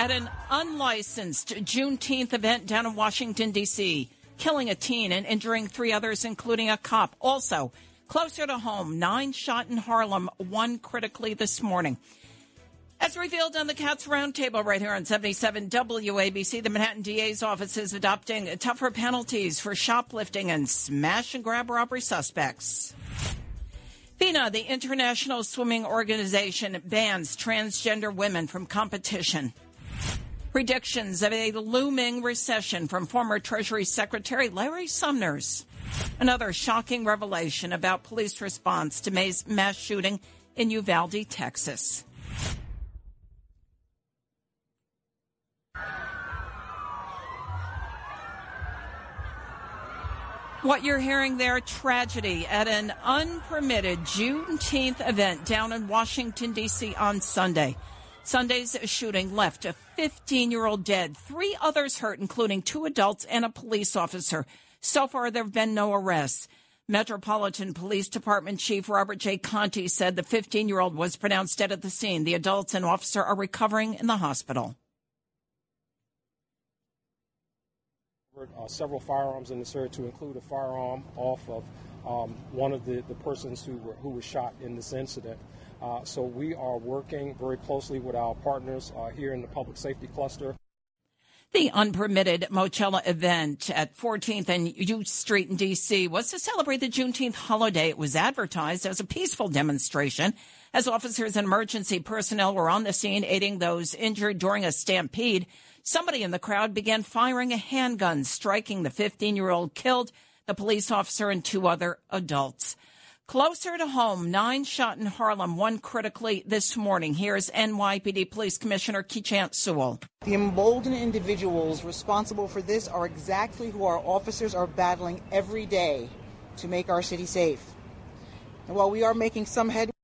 at an unlicensed Juneteenth event down in Washington, D.C., killing a teen and injuring three others, including a cop. Also, closer to home, nine shot in Harlem, one critically this morning. As revealed on the Cats Roundtable right here on 77 WABC, the Manhattan DA's office is adopting tougher penalties for shoplifting and smash and grab robbery suspects. FINA, the International Swimming Organization, bans transgender women from competition. Predictions of a looming recession from former Treasury Secretary Larry Summers. Another shocking revelation about police response to May's mass shooting in Uvalde, Texas. What you're hearing there, tragedy at an unpermitted Juneteenth event down in Washington, D.C. on Sunday. Sunday's shooting left a 15 year old dead, three others hurt, including two adults and a police officer. So far, there have been no arrests. Metropolitan Police Department Chief Robert J. Contee said the 15 year old was pronounced dead at the scene. The adults and officer are recovering in the hospital. Uh, several firearms in this area to include a firearm off of um, one of the, the persons who were, who was shot in this incident. Uh, so we are working very closely with our partners uh, here in the public safety cluster. The unpermitted Moechella event at 14th and U Street in D.C. was to celebrate the Juneteenth holiday. It was advertised as a peaceful demonstration as officers and emergency personnel were on the scene aiding those injured during a stampede. Somebody in the crowd began firing a handgun, striking the 15 year old killed the police officer and two other adults. Closer to home, nine shot in Harlem, one critically this morning. Here's NYPD Police Commissioner Keechant Sewell. The emboldened individuals responsible for this are exactly who our officers are battling every day to make our city safe. And while we are making some headway,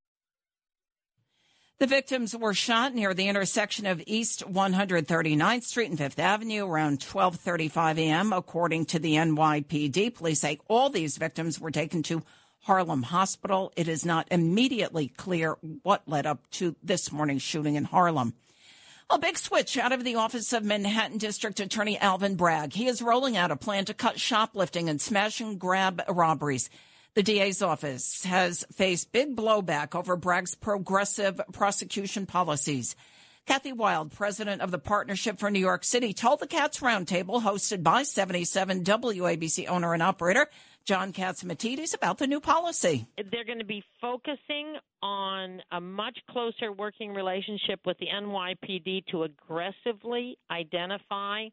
the victims were shot near the intersection of East 139th Street and Fifth Avenue around 12:35 a.m. According to the NYPD, police say all these victims were taken to Harlem Hospital. It is not immediately clear what led up to this morning's shooting in Harlem. A big switch out of the office of Manhattan District Attorney Alvin Bragg. He is rolling out a plan to cut shoplifting and smash and grab robberies. The DA's office has faced big blowback over Bragg's progressive prosecution policies. Kathy Wylde, president of the Partnership for New York City, told the Cats Roundtable, hosted by 77 WABC owner and operator John Catsimatidis, about the new policy. They're going to be focusing on a much closer working relationship with the NYPD to aggressively identify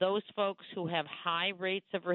those folks who have high rates of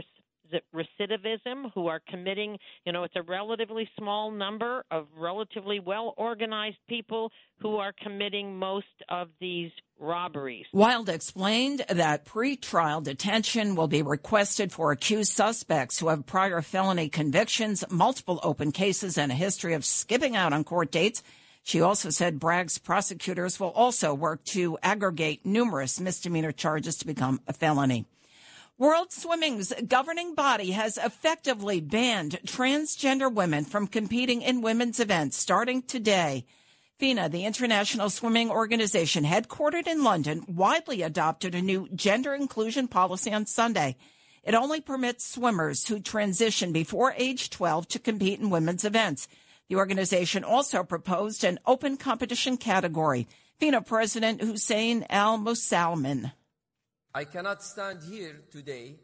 recidivism who are committing, you know, it's a relatively small number of relatively well organized people who are committing most of these robberies. Wylde explained that pre-trial detention will be requested for accused suspects who have prior felony convictions, multiple open cases, and a history of skipping out on court dates. She also said Bragg's prosecutors will also work to aggregate numerous misdemeanor charges to become a felony. World Swimming's governing body has effectively banned transgender women from competing in women's events starting today. FINA, the International Swimming Organization headquartered in London, widely adopted a new gender inclusion policy on Sunday. It only permits swimmers who transition before age 12 to compete in women's events. The organization also proposed an open competition category. FINA President Hussein Al Musallam I cannot stand here today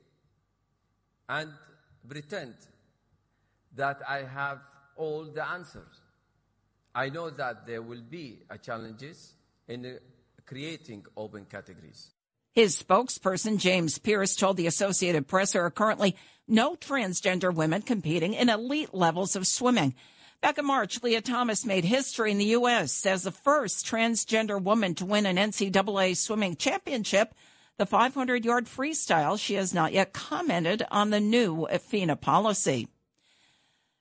and pretend that I have all the answers. I know that there will be challenges in creating open categories. His spokesperson, James Pearce, told the Associated Press there are currently no transgender women competing in elite levels of swimming. Back in March, Lia Thomas made history in the U.S. as the first transgender woman to win an NCAA swimming championship the 500 yard freestyle. She has not yet commented on the new FINA policy.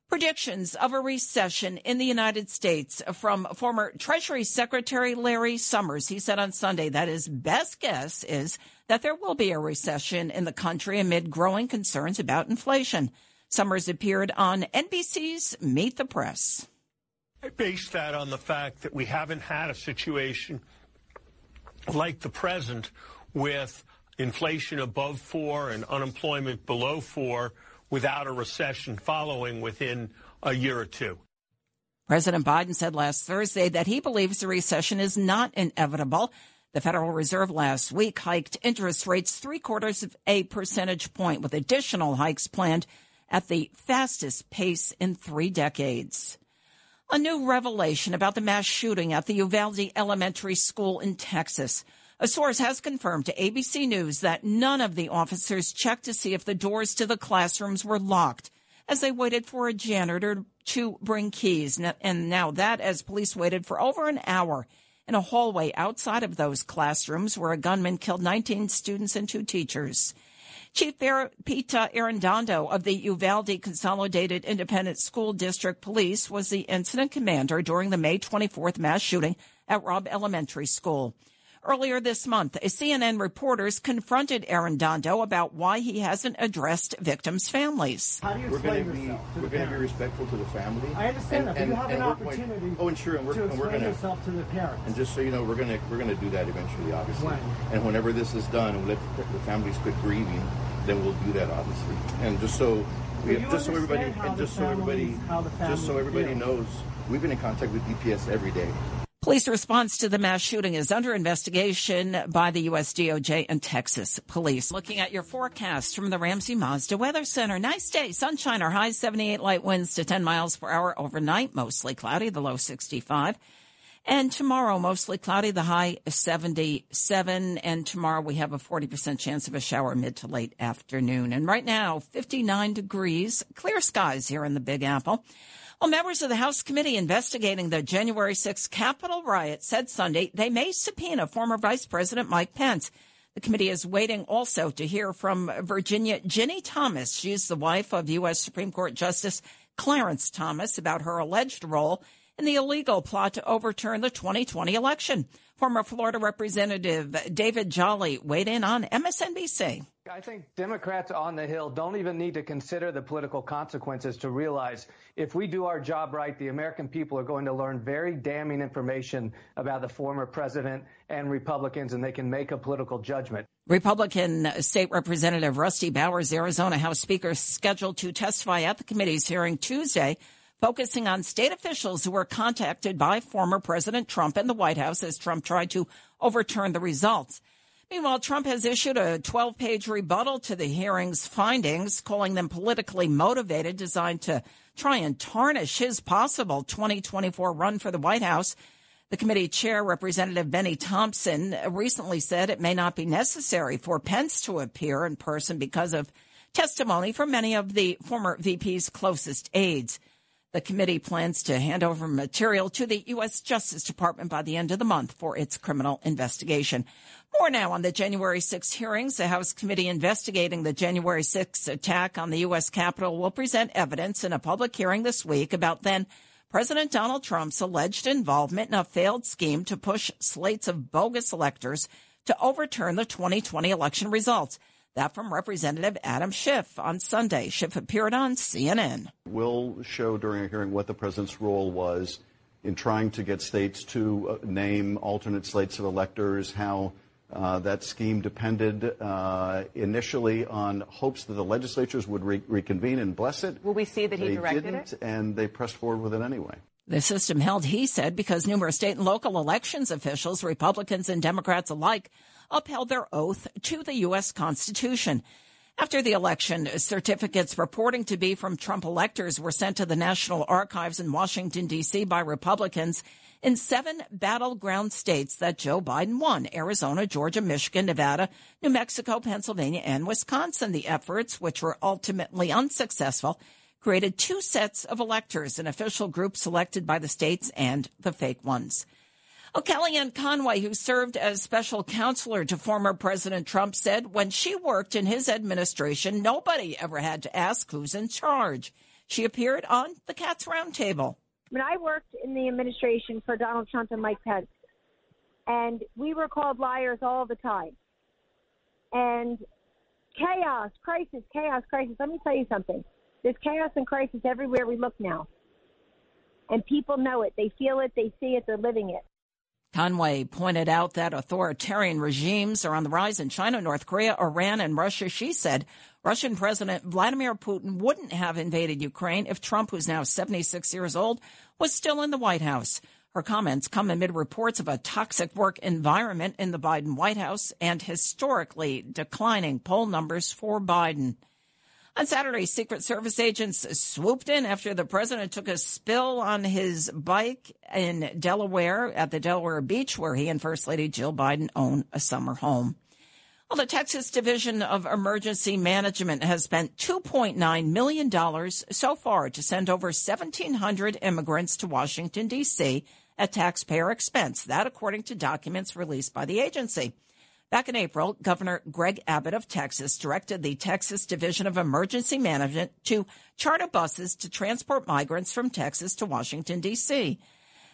Predictions of a recession in the United States from former Treasury Secretary Larry Summers. He said on Sunday that his best guess is that there will be a recession in the country amid growing concerns about inflation. Summers appeared on NBC's Meet the Press. I base that on the fact that we haven't had a situation like the present with inflation above four and unemployment below four without a recession following within a year or two. President Biden said last Thursday that he believes the recession is not inevitable. The Federal Reserve last week hiked interest rates three quarters of a percentage point with additional hikes planned at the fastest pace in three decades. A new revelation about the mass shooting at the Uvalde Elementary School in Texas. A source has confirmed to ABC News that none of the officers checked to see if the doors to the classrooms were locked as they waited for a janitor to bring keys. And now that as police waited for over an hour in a hallway outside of those classrooms where a gunman killed 19 students and two teachers. Chief Peter Arredondo of the Uvalde Consolidated Independent School District Police was the incident commander during the May 24th mass shooting at Robb Elementary School. Earlier this month, CNN reporters confronted Arredondo about why he hasn't addressed victims' families. How do you we're going to be we're going to be respectful to the family. I understand and, that, but and, you have an opportunity. Point, oh, and sure, and we're, to and we're going to yourself to the parents. And just so you know, we're going to we're going to do that eventually, obviously. When? And whenever this is done, and we let the families quit grieving, then we'll do that, obviously. And just so we have, just so everybody and just so everybody just so everybody knows, we've been in contact with DPS every day. Police response to the mass shooting is under investigation by the U.S. DOJ and Texas police. Looking at your forecast from the Ramsey Mazda Weather Center. Nice day, sunshine, our high 78 light winds to 10 miles per hour overnight, mostly cloudy, the low 65. And tomorrow, mostly cloudy, the high 77. And tomorrow we have a 40% chance of a shower mid to late afternoon. And right now, 59 degrees, clear skies here in the Big Apple. Well, members of the House committee investigating the January 6th Capitol riot said Sunday they may subpoena former Vice President Mike Pence. The committee is waiting also to hear from Virginia Ginny Thomas. She's the wife of U.S. Supreme Court Justice Clarence Thomas about her alleged role in the illegal plot to overturn the 2020 election. Former Florida Representative David Jolly weighed in on MSNBC. I think Democrats on the Hill don't even need to consider the political consequences to realize if we do our job right, the American people are going to learn very damning information about the former president and Republicans, and they can make a political judgment. Republican State Representative Rusty Bowers, Arizona House Speaker, scheduled to testify at the committee's hearing Tuesday, focusing on state officials who were contacted by former President Trump and the White House as Trump tried to overturn the results. Meanwhile, Trump has issued a 12 page rebuttal to the hearing's findings, calling them politically motivated, designed to try and tarnish his possible 2024 run for the White House. The committee chair, Representative Bennie Thompson, recently said it may not be necessary for Pence to appear in person because of testimony from many of the former VP's closest aides. The committee plans to hand over material to the U.S. Justice Department by the end of the month for its criminal investigation. More now on the January 6 hearings. The House committee investigating the January 6 attack on the U.S. Capitol will present evidence in a public hearing this week about then President Donald Trump's alleged involvement in a failed scheme to push slates of bogus electors to overturn the 2020 election results. That from Representative Adam Schiff on Sunday. Schiff appeared on CNN. We'll show during a hearing what the president's role was in trying to get states to uh, name alternate slates of electors, how uh, that scheme depended uh, initially on hopes that the legislatures would re- reconvene and bless it. Will we see that he they directed didn't, it? And they pressed forward with it anyway. The system held, he said, because numerous state and local elections officials, Republicans and Democrats alike, upheld their oath to the U.S. Constitution. After the election, certificates purporting to be from Trump electors were sent to the National Archives in Washington, D.C. by Republicans in seven battleground states that Joe Biden won Arizona, Georgia, Michigan, Nevada, New Mexico, Pennsylvania, and Wisconsin. The efforts, which were ultimately unsuccessful, created two sets of electors, an official group selected by the states and the fake ones. Well, Kellyanne Conway, who served as special counselor to former President Trump, said when she worked in his administration, nobody ever had to ask who's in charge. She appeared on the Cats Roundtable. When I worked in the administration for Donald Trump and Mike Pence, and we were called liars all the time. And chaos, crisis, chaos, crisis. Let me tell you something. There's chaos and crisis everywhere we look now. And people know it. They feel it. They see it. They're living it. Conway pointed out that authoritarian regimes are on the rise in China, North Korea, Iran, and Russia. She said Russian President Vladimir Putin wouldn't have invaded Ukraine if Trump, who's now 76 years old, was still in the White House. Her comments come amid reports of a toxic work environment in the Biden White House and historically declining poll numbers for Biden. On Saturday, Secret Service agents swooped in after the president took a spill on his bike in Delaware at the Delaware beach where he and First Lady Jill Biden own a summer home. Well, the Texas Division of Emergency Management has spent $2.9 million so far to send over 1,700 immigrants to Washington, D.C. at taxpayer expense. That according to documents released by the agency. Back in April, Governor Greg Abbott of Texas directed the Texas Division of Emergency Management to charter buses to transport migrants from Texas to Washington, D.C.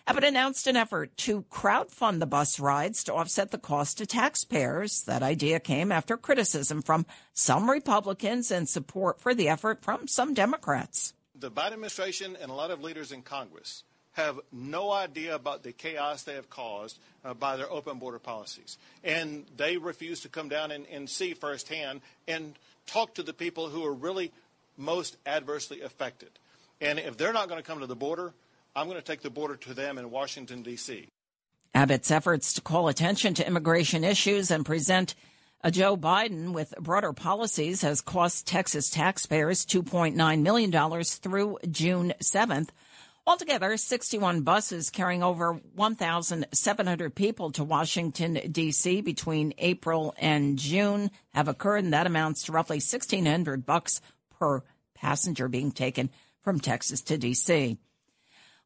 Abbott announced an effort to crowdfund the bus rides to offset the cost to taxpayers. That idea came after criticism from some Republicans and support for the effort from some Democrats. The Biden administration and a lot of leaders in Congress have no idea about the chaos they have caused uh, by their open border policies. And they refuse to come down and, and see firsthand and talk to the people who are really most adversely affected. And if they're not going to come to the border, I'm going to take the border to them in Washington, D.C. Abbott's efforts to call attention to immigration issues and present a Joe Biden with broader policies has cost Texas taxpayers $2.9 million through June 7th. Altogether, 61 buses carrying over 1,700 people to Washington, D.C. between April and June have occurred, and that amounts to roughly 1,600 bucks per passenger being taken from Texas to D.C.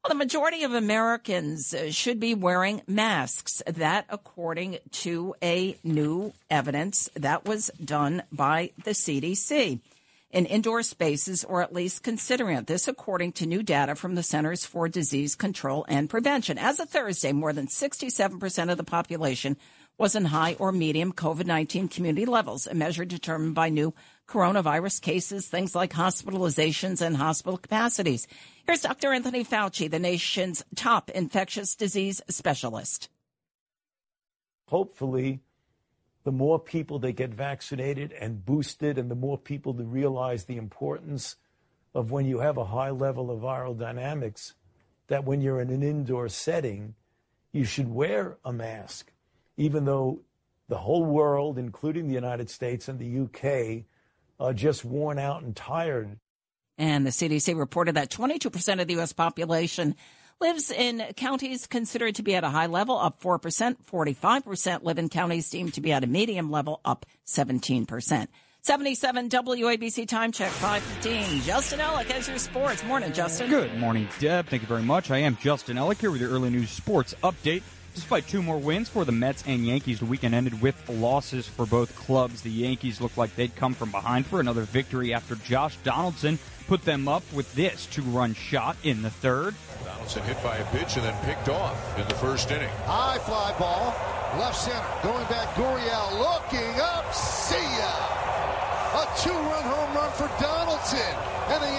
Well, the majority of Americans uh, should be wearing masks. That, according to a new evidence that was done by the CDC in indoor spaces or at least considering it. This according to new data from the Centers for Disease Control and Prevention. As of Thursday, more than 67% of the population was in high or medium COVID-19 community levels, a measure determined by new coronavirus cases, things like hospitalizations and hospital capacities. Here's Dr. Anthony Fauci, the nation's top infectious disease specialist. Hopefully, the more people that get vaccinated and boosted, and the more people that realize the importance of when you have a high level of viral dynamics, that when you're in an indoor setting, you should wear a mask, even though the whole world, including the United States and the UK, are just worn out and tired. And the CDC reported that 22% of the U.S. population lives in counties considered to be at a high level, up 4%. 45% live in counties deemed to be at a medium level, up 17%. 77 WABC time check 515. Justin Ellick has your sports. Morning, Justin. Good morning, Deb. Thank you very much. I am Justin Ellick here with your early news sports update. Despite two more wins for the Mets and Yankees, the weekend ended with losses for both clubs. The Yankees looked like they'd come from behind for another victory after Josh Donaldson put them up with this two-run shot in the third. Donaldson hit by a pitch and then picked off in the first inning. High fly ball, left center, going back Gurriel, looking up, see ya! A two-run home run for Donaldson, and the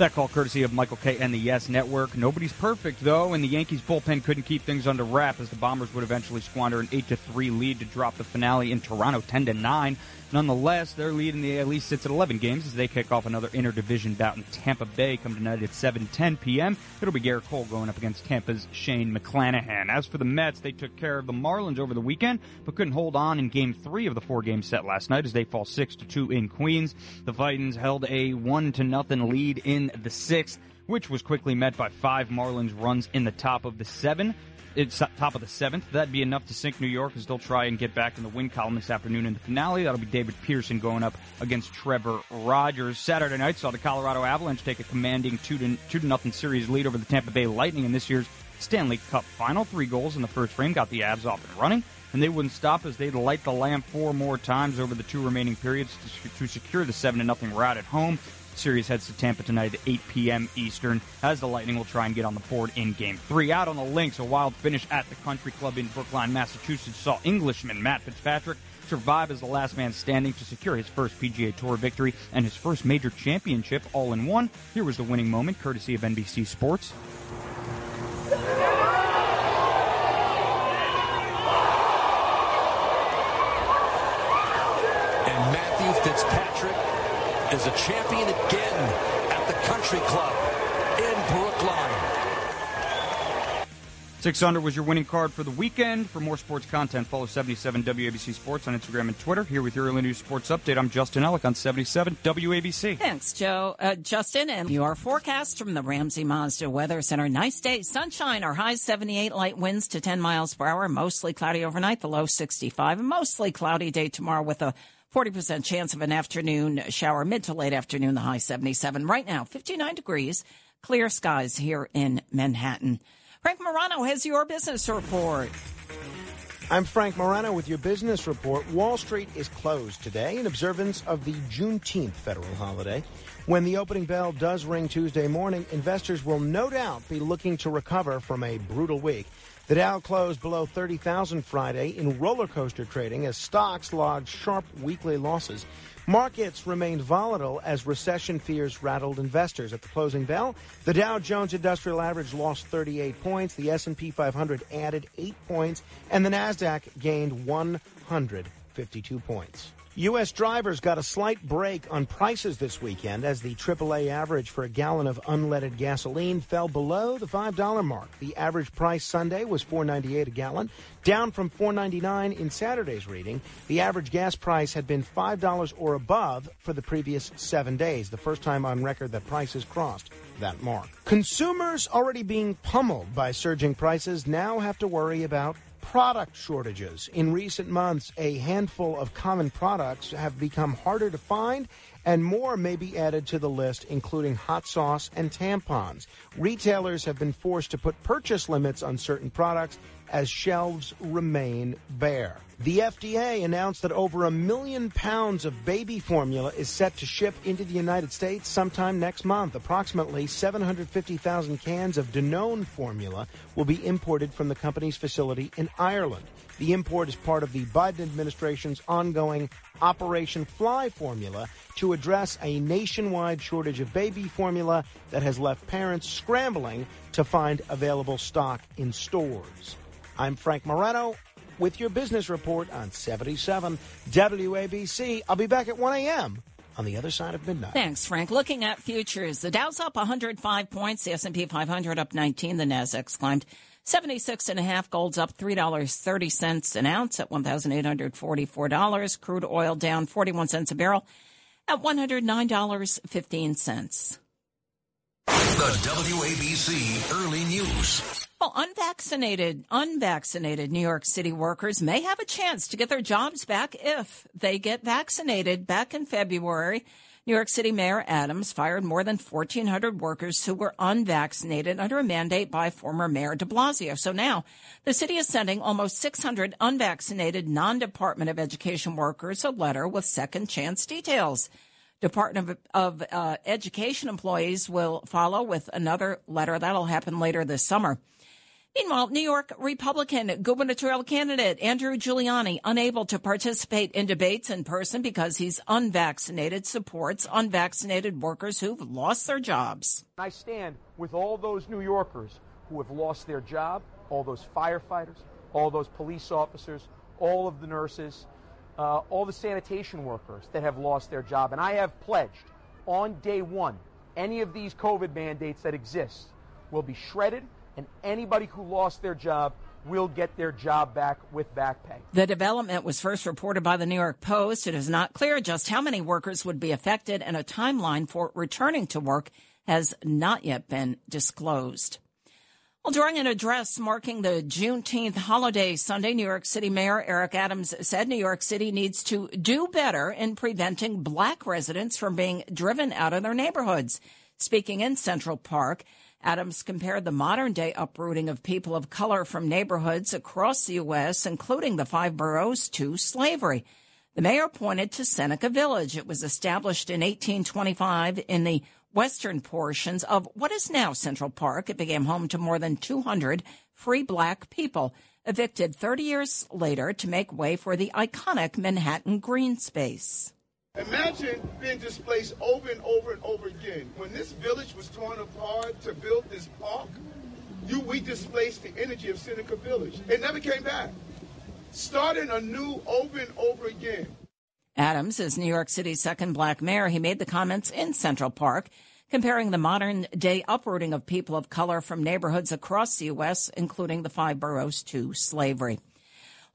That call courtesy of Michael Kay and the Yes Network. Nobody's perfect though, and the Yankees bullpen couldn't keep things under wrap as the Bombers would eventually squander an 8 to 3 lead to drop the finale in Toronto 10 to 9. Nonetheless, their lead in the AL East sits at 11 games as they kick off another interdivision bout in Tampa Bay come tonight at 7:10 p.m. It'll be Gerrit Cole going up against Tampa's Shane McClanahan. As for the Mets, they took care of the Marlins over the weekend, but couldn't hold on in Game Three of the four-game set last night as they fall six to two in Queens. The Titans held a one to nothing lead in the sixth which was quickly met by five Marlins runs in the top of the seven it's top of the seventh. That'd be enough to sink New York as they'll try and get back in the win column this afternoon in the finale. That'll be David Peterson going up against Trevor Rogers. Saturday night saw the Colorado Avalanche take a commanding two to two to nothing series lead over the Tampa Bay Lightning in this year's Stanley Cup final. Three goals in the first frame got the Avs off and running, and they wouldn't stop as they'd light the lamp four more times over the two remaining periods to, to secure the 7 to nothing rout at home. Series heads to Tampa tonight at 8 p.m. Eastern as the Lightning will try and get on the board in Game 3. Out on the links, a wild finish at the Country Club in Brookline, Massachusetts saw Englishman Matt Fitzpatrick survive as the last man standing to secure his first PGA Tour victory and his first major championship all in one. Here was the winning moment, courtesy of NBC Sports. And Matthew Fitzpatrick is a champion again at the Country Club in Brookline. Six under was your winning card for the weekend. For more sports content, follow 77 WABC Sports on Instagram and Twitter. Here with your early news sports update, I'm Justin Ellick on 77 WABC. Thanks, Joe. Uh, Justin, and your forecast from the Ramsey Mazda Weather Center. Nice day, sunshine. Our high 78, light winds to 10 miles per hour. Mostly cloudy overnight, the low 65. Mostly cloudy day tomorrow with a 40% chance of an afternoon shower, mid to late afternoon, the high 77. Right now, 59 degrees, clear skies here in Manhattan. Frank Morano has your business report. I'm Frank Morano with your business report. Wall Street is closed today in observance of the Juneteenth federal holiday. When the opening bell does ring Tuesday morning, investors will no doubt be looking to recover from a brutal week. The Dow closed below 30,000 Friday in roller coaster trading as stocks logged sharp weekly losses. Markets remained volatile as recession fears rattled investors. At the closing bell, the Dow Jones Industrial Average lost 38 points, the S&P 500 added 8 points, and the Nasdaq gained 152 points. U.S. drivers got a slight break on prices this weekend as the AAA average for a gallon of unleaded gasoline fell below the $5 mark. The average price Sunday was $4.98 a gallon, down from $4.99 in Saturday's reading. The average gas price had been $5 or above for the previous seven days, the first time on record that prices crossed that mark. Consumers already being pummeled by surging prices now have to worry about product shortages. In recent months, a handful of common products have become harder to find, and more may be added to the list, including hot sauce and tampons. Retailers have been forced to put purchase limits on certain products as shelves remain bare. The FDA announced that over a million pounds of baby formula is set to ship into the United States sometime next month. Approximately 750,000 cans of Danone formula will be imported from the company's facility in Ireland. The import is part of the Biden administration's ongoing Operation Fly formula to address a nationwide shortage of baby formula that has left parents scrambling to find available stock in stores. I'm Frank Morano with your business report on 77 WABC. I'll be back at 1 a.m. on the other side of midnight. Thanks, Frank. Looking at futures, the Dow's up 105 points, the S&P 500 up 19, the Nasdaq climbed 76 and a half, gold's up $3.30 an ounce at $1,844. Crude oil down 41 cents a barrel at $109.15. The WABC Early News. Well, unvaccinated, unvaccinated New York City workers may have a chance to get their jobs back if they get vaccinated. Back in February, New York City Mayor Adams fired more than 1,400 workers who were unvaccinated under a mandate by former Mayor de Blasio. So now the city is sending almost 600 unvaccinated non-Department of Education workers a letter with second chance details. Department of, of uh, Education employees will follow with another letter. That'll happen later this summer. Meanwhile, New York Republican gubernatorial candidate Andrew Giuliani, unable to participate in debates in person because he's unvaccinated, supports unvaccinated workers who've lost their jobs. I stand with all those New Yorkers who have lost their job, all those firefighters, all those police officers, all of the nurses, uh, all the sanitation workers that have lost their job. And I have pledged on day one any of these COVID mandates that exist will be shredded and anybody who lost their job will get their job back with back pay. The development was first reported by the New York Post. It is not clear just how many workers would be affected, and a timeline for returning to work has not yet been disclosed. Well, during an address marking the Juneteenth holiday Sunday, New York City Mayor Eric Adams said New York City needs to do better in preventing black residents from being driven out of their neighborhoods. Speaking in Central Park, Adams compared the modern day uprooting of people of color from neighborhoods across the U.S., including the five boroughs, to slavery. The mayor pointed to Seneca Village. It was established in 1825 in the western portions of what is now Central Park. It became home to more than 200 free black people, evicted 30 years later to make way for the iconic Manhattan green space. Imagine being displaced over and over and over again. When this village was torn apart to build this park, you we displaced the energy of Seneca Village. It never came back. Starting anew over and over again. Adams is New York City's second black mayor. He made the comments in Central Park, comparing the modern day uprooting of people of color from neighborhoods across the U.S., including the five boroughs, to slavery.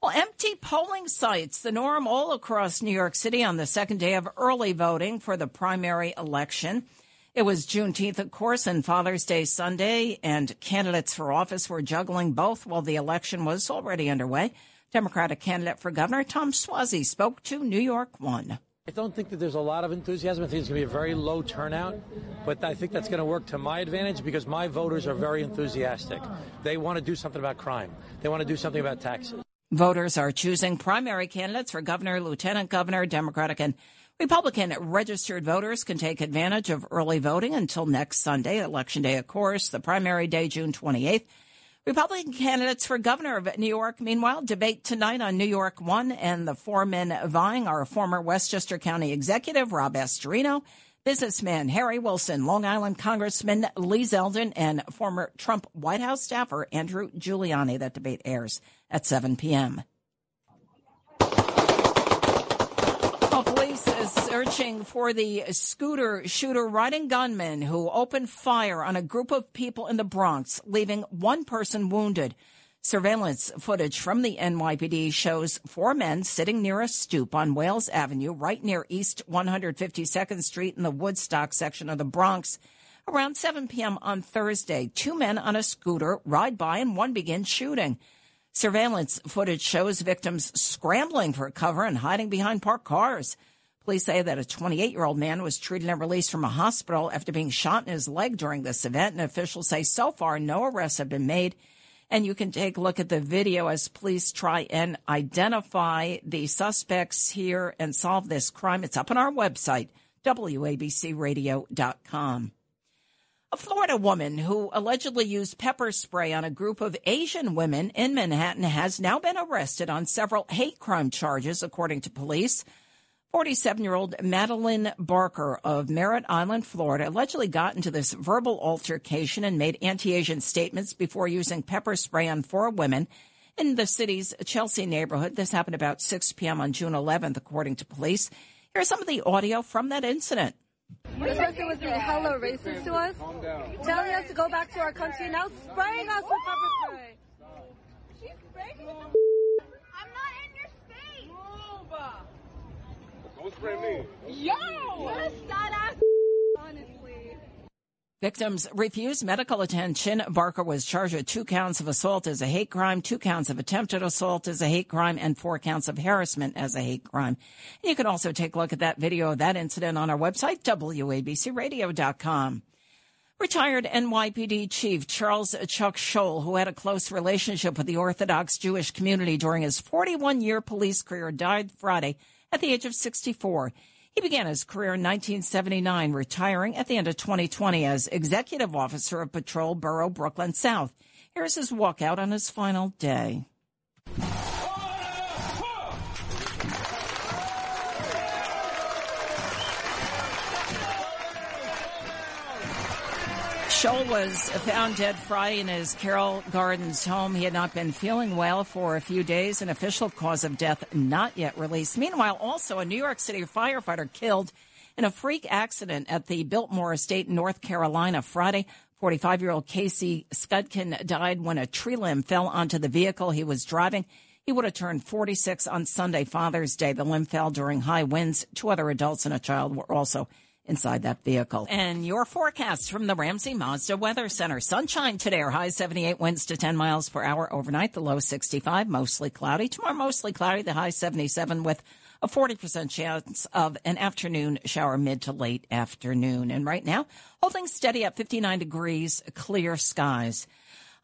Well, empty polling sites, the norm all across New York City on the second day of early voting for the primary election. It was Juneteenth, of course, and Father's Day Sunday, and candidates for office were juggling both while the election was already underway. Democratic candidate for governor Tom Suozzi spoke to New York One. I don't think that there's a lot of enthusiasm. I think it's going to be a very low turnout, but I think that's going to work to my advantage because my voters are very enthusiastic. They want to do something about crime. They want to do something about taxes. Voters are choosing primary candidates for governor, lieutenant governor, Democratic and Republican registered voters can take advantage of early voting until next Sunday, Election Day, of course, the primary day, June 28th. Republican candidates for governor of New York, meanwhile, debate tonight on New York One, and the four men vying are former Westchester County Executive Rob Astorino, businessman Harry Wilson, Long Island Congressman Lee Zeldin, and former Trump White House staffer Andrew Giuliani. That debate airs at 7 p.m. Police is searching for the scooter shooter riding gunman who opened fire on a group of people in the Bronx, leaving one person wounded. Surveillance footage from the NYPD shows four men sitting near a stoop on Wales Avenue, right near East 152nd Street in the Woodstock section of the Bronx. Around 7 p.m. on Thursday, two men on a scooter ride by and one begins shooting. Surveillance footage shows victims scrambling for cover and hiding behind parked cars. Police say that a 28 year old man was treated and released from a hospital after being shot in his leg during this event. And officials say so far no arrests have been made. And you can take a look at the video as police try and identify the suspects here and solve this crime. It's up on our website, WABCRadio.com. A Florida woman who allegedly used pepper spray on a group of Asian women in Manhattan has now been arrested on several hate crime charges, according to police. 47 year old Madeline Barker of Merritt Island, Florida, allegedly got into this verbal altercation and made anti Asian statements before using pepper spray on four women in the city's Chelsea neighborhood. This happened about 6 p.m. on June 11th, according to police. Here's some of the audio from that incident. This person was being hella racist to us, telling us to go back to our country, now spraying us with pepper spray. She's spraying me I'm not in your space. Move. Don't spray me. Yo! What a sad ass, honestly. Victims refused medical attention. Barker was charged with two counts of assault as a hate crime, two counts of attempted assault as a hate crime, and four counts of harassment as a hate crime. You can also take a look at that video of that incident on our website, WABCRadio.com. Retired NYPD Chief Charles Chuck Scholl, who had a close relationship with the Orthodox Jewish community during his 41 year police career, died Friday at the age of 64. He began his career in 1979, retiring at the end of 2020 as executive officer of Patrol Borough Brooklyn South. Here's his walkout on his final day. Scholl was found dead Friday in his Carroll Gardens home. He had not been feeling well for a few days. An official cause of death not yet released. Meanwhile, also a New York City firefighter killed in a freak accident at the Biltmore Estate in North Carolina Friday. 45 year old Casey Skudin died when a tree limb fell onto the vehicle he was driving. He would have turned 46 on Sunday, Father's Day. The limb fell during high winds. Two other adults and a child were also inside that vehicle. And your forecast from the Ramsey Mazda Weather Center. Sunshine today, our high 78 winds to 10 miles per hour overnight, the low 65, mostly cloudy. Tomorrow, mostly cloudy, the high 77 with a 40% chance of an afternoon shower mid to late afternoon. And right now, holding steady at 59 degrees, clear skies.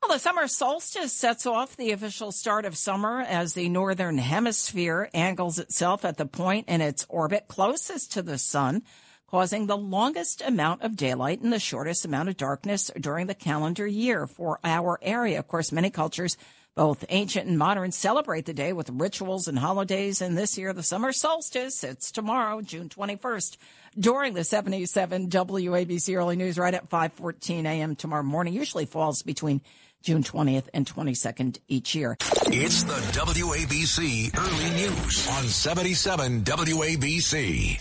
Well, the summer solstice sets off the official start of summer as the northern hemisphere angles itself at the point in its orbit closest to the sun, causing the longest amount of daylight and the shortest amount of darkness during the calendar year for our area. Of course, many cultures both ancient and modern celebrate the day with rituals and holidays, and this year the summer solstice, it's tomorrow, June 21st, during the 77 WABC Early News right at 5.14 a.m. tomorrow morning. Usually falls between June 20th and 22nd each year. It's the WABC Early News on 77 WABC.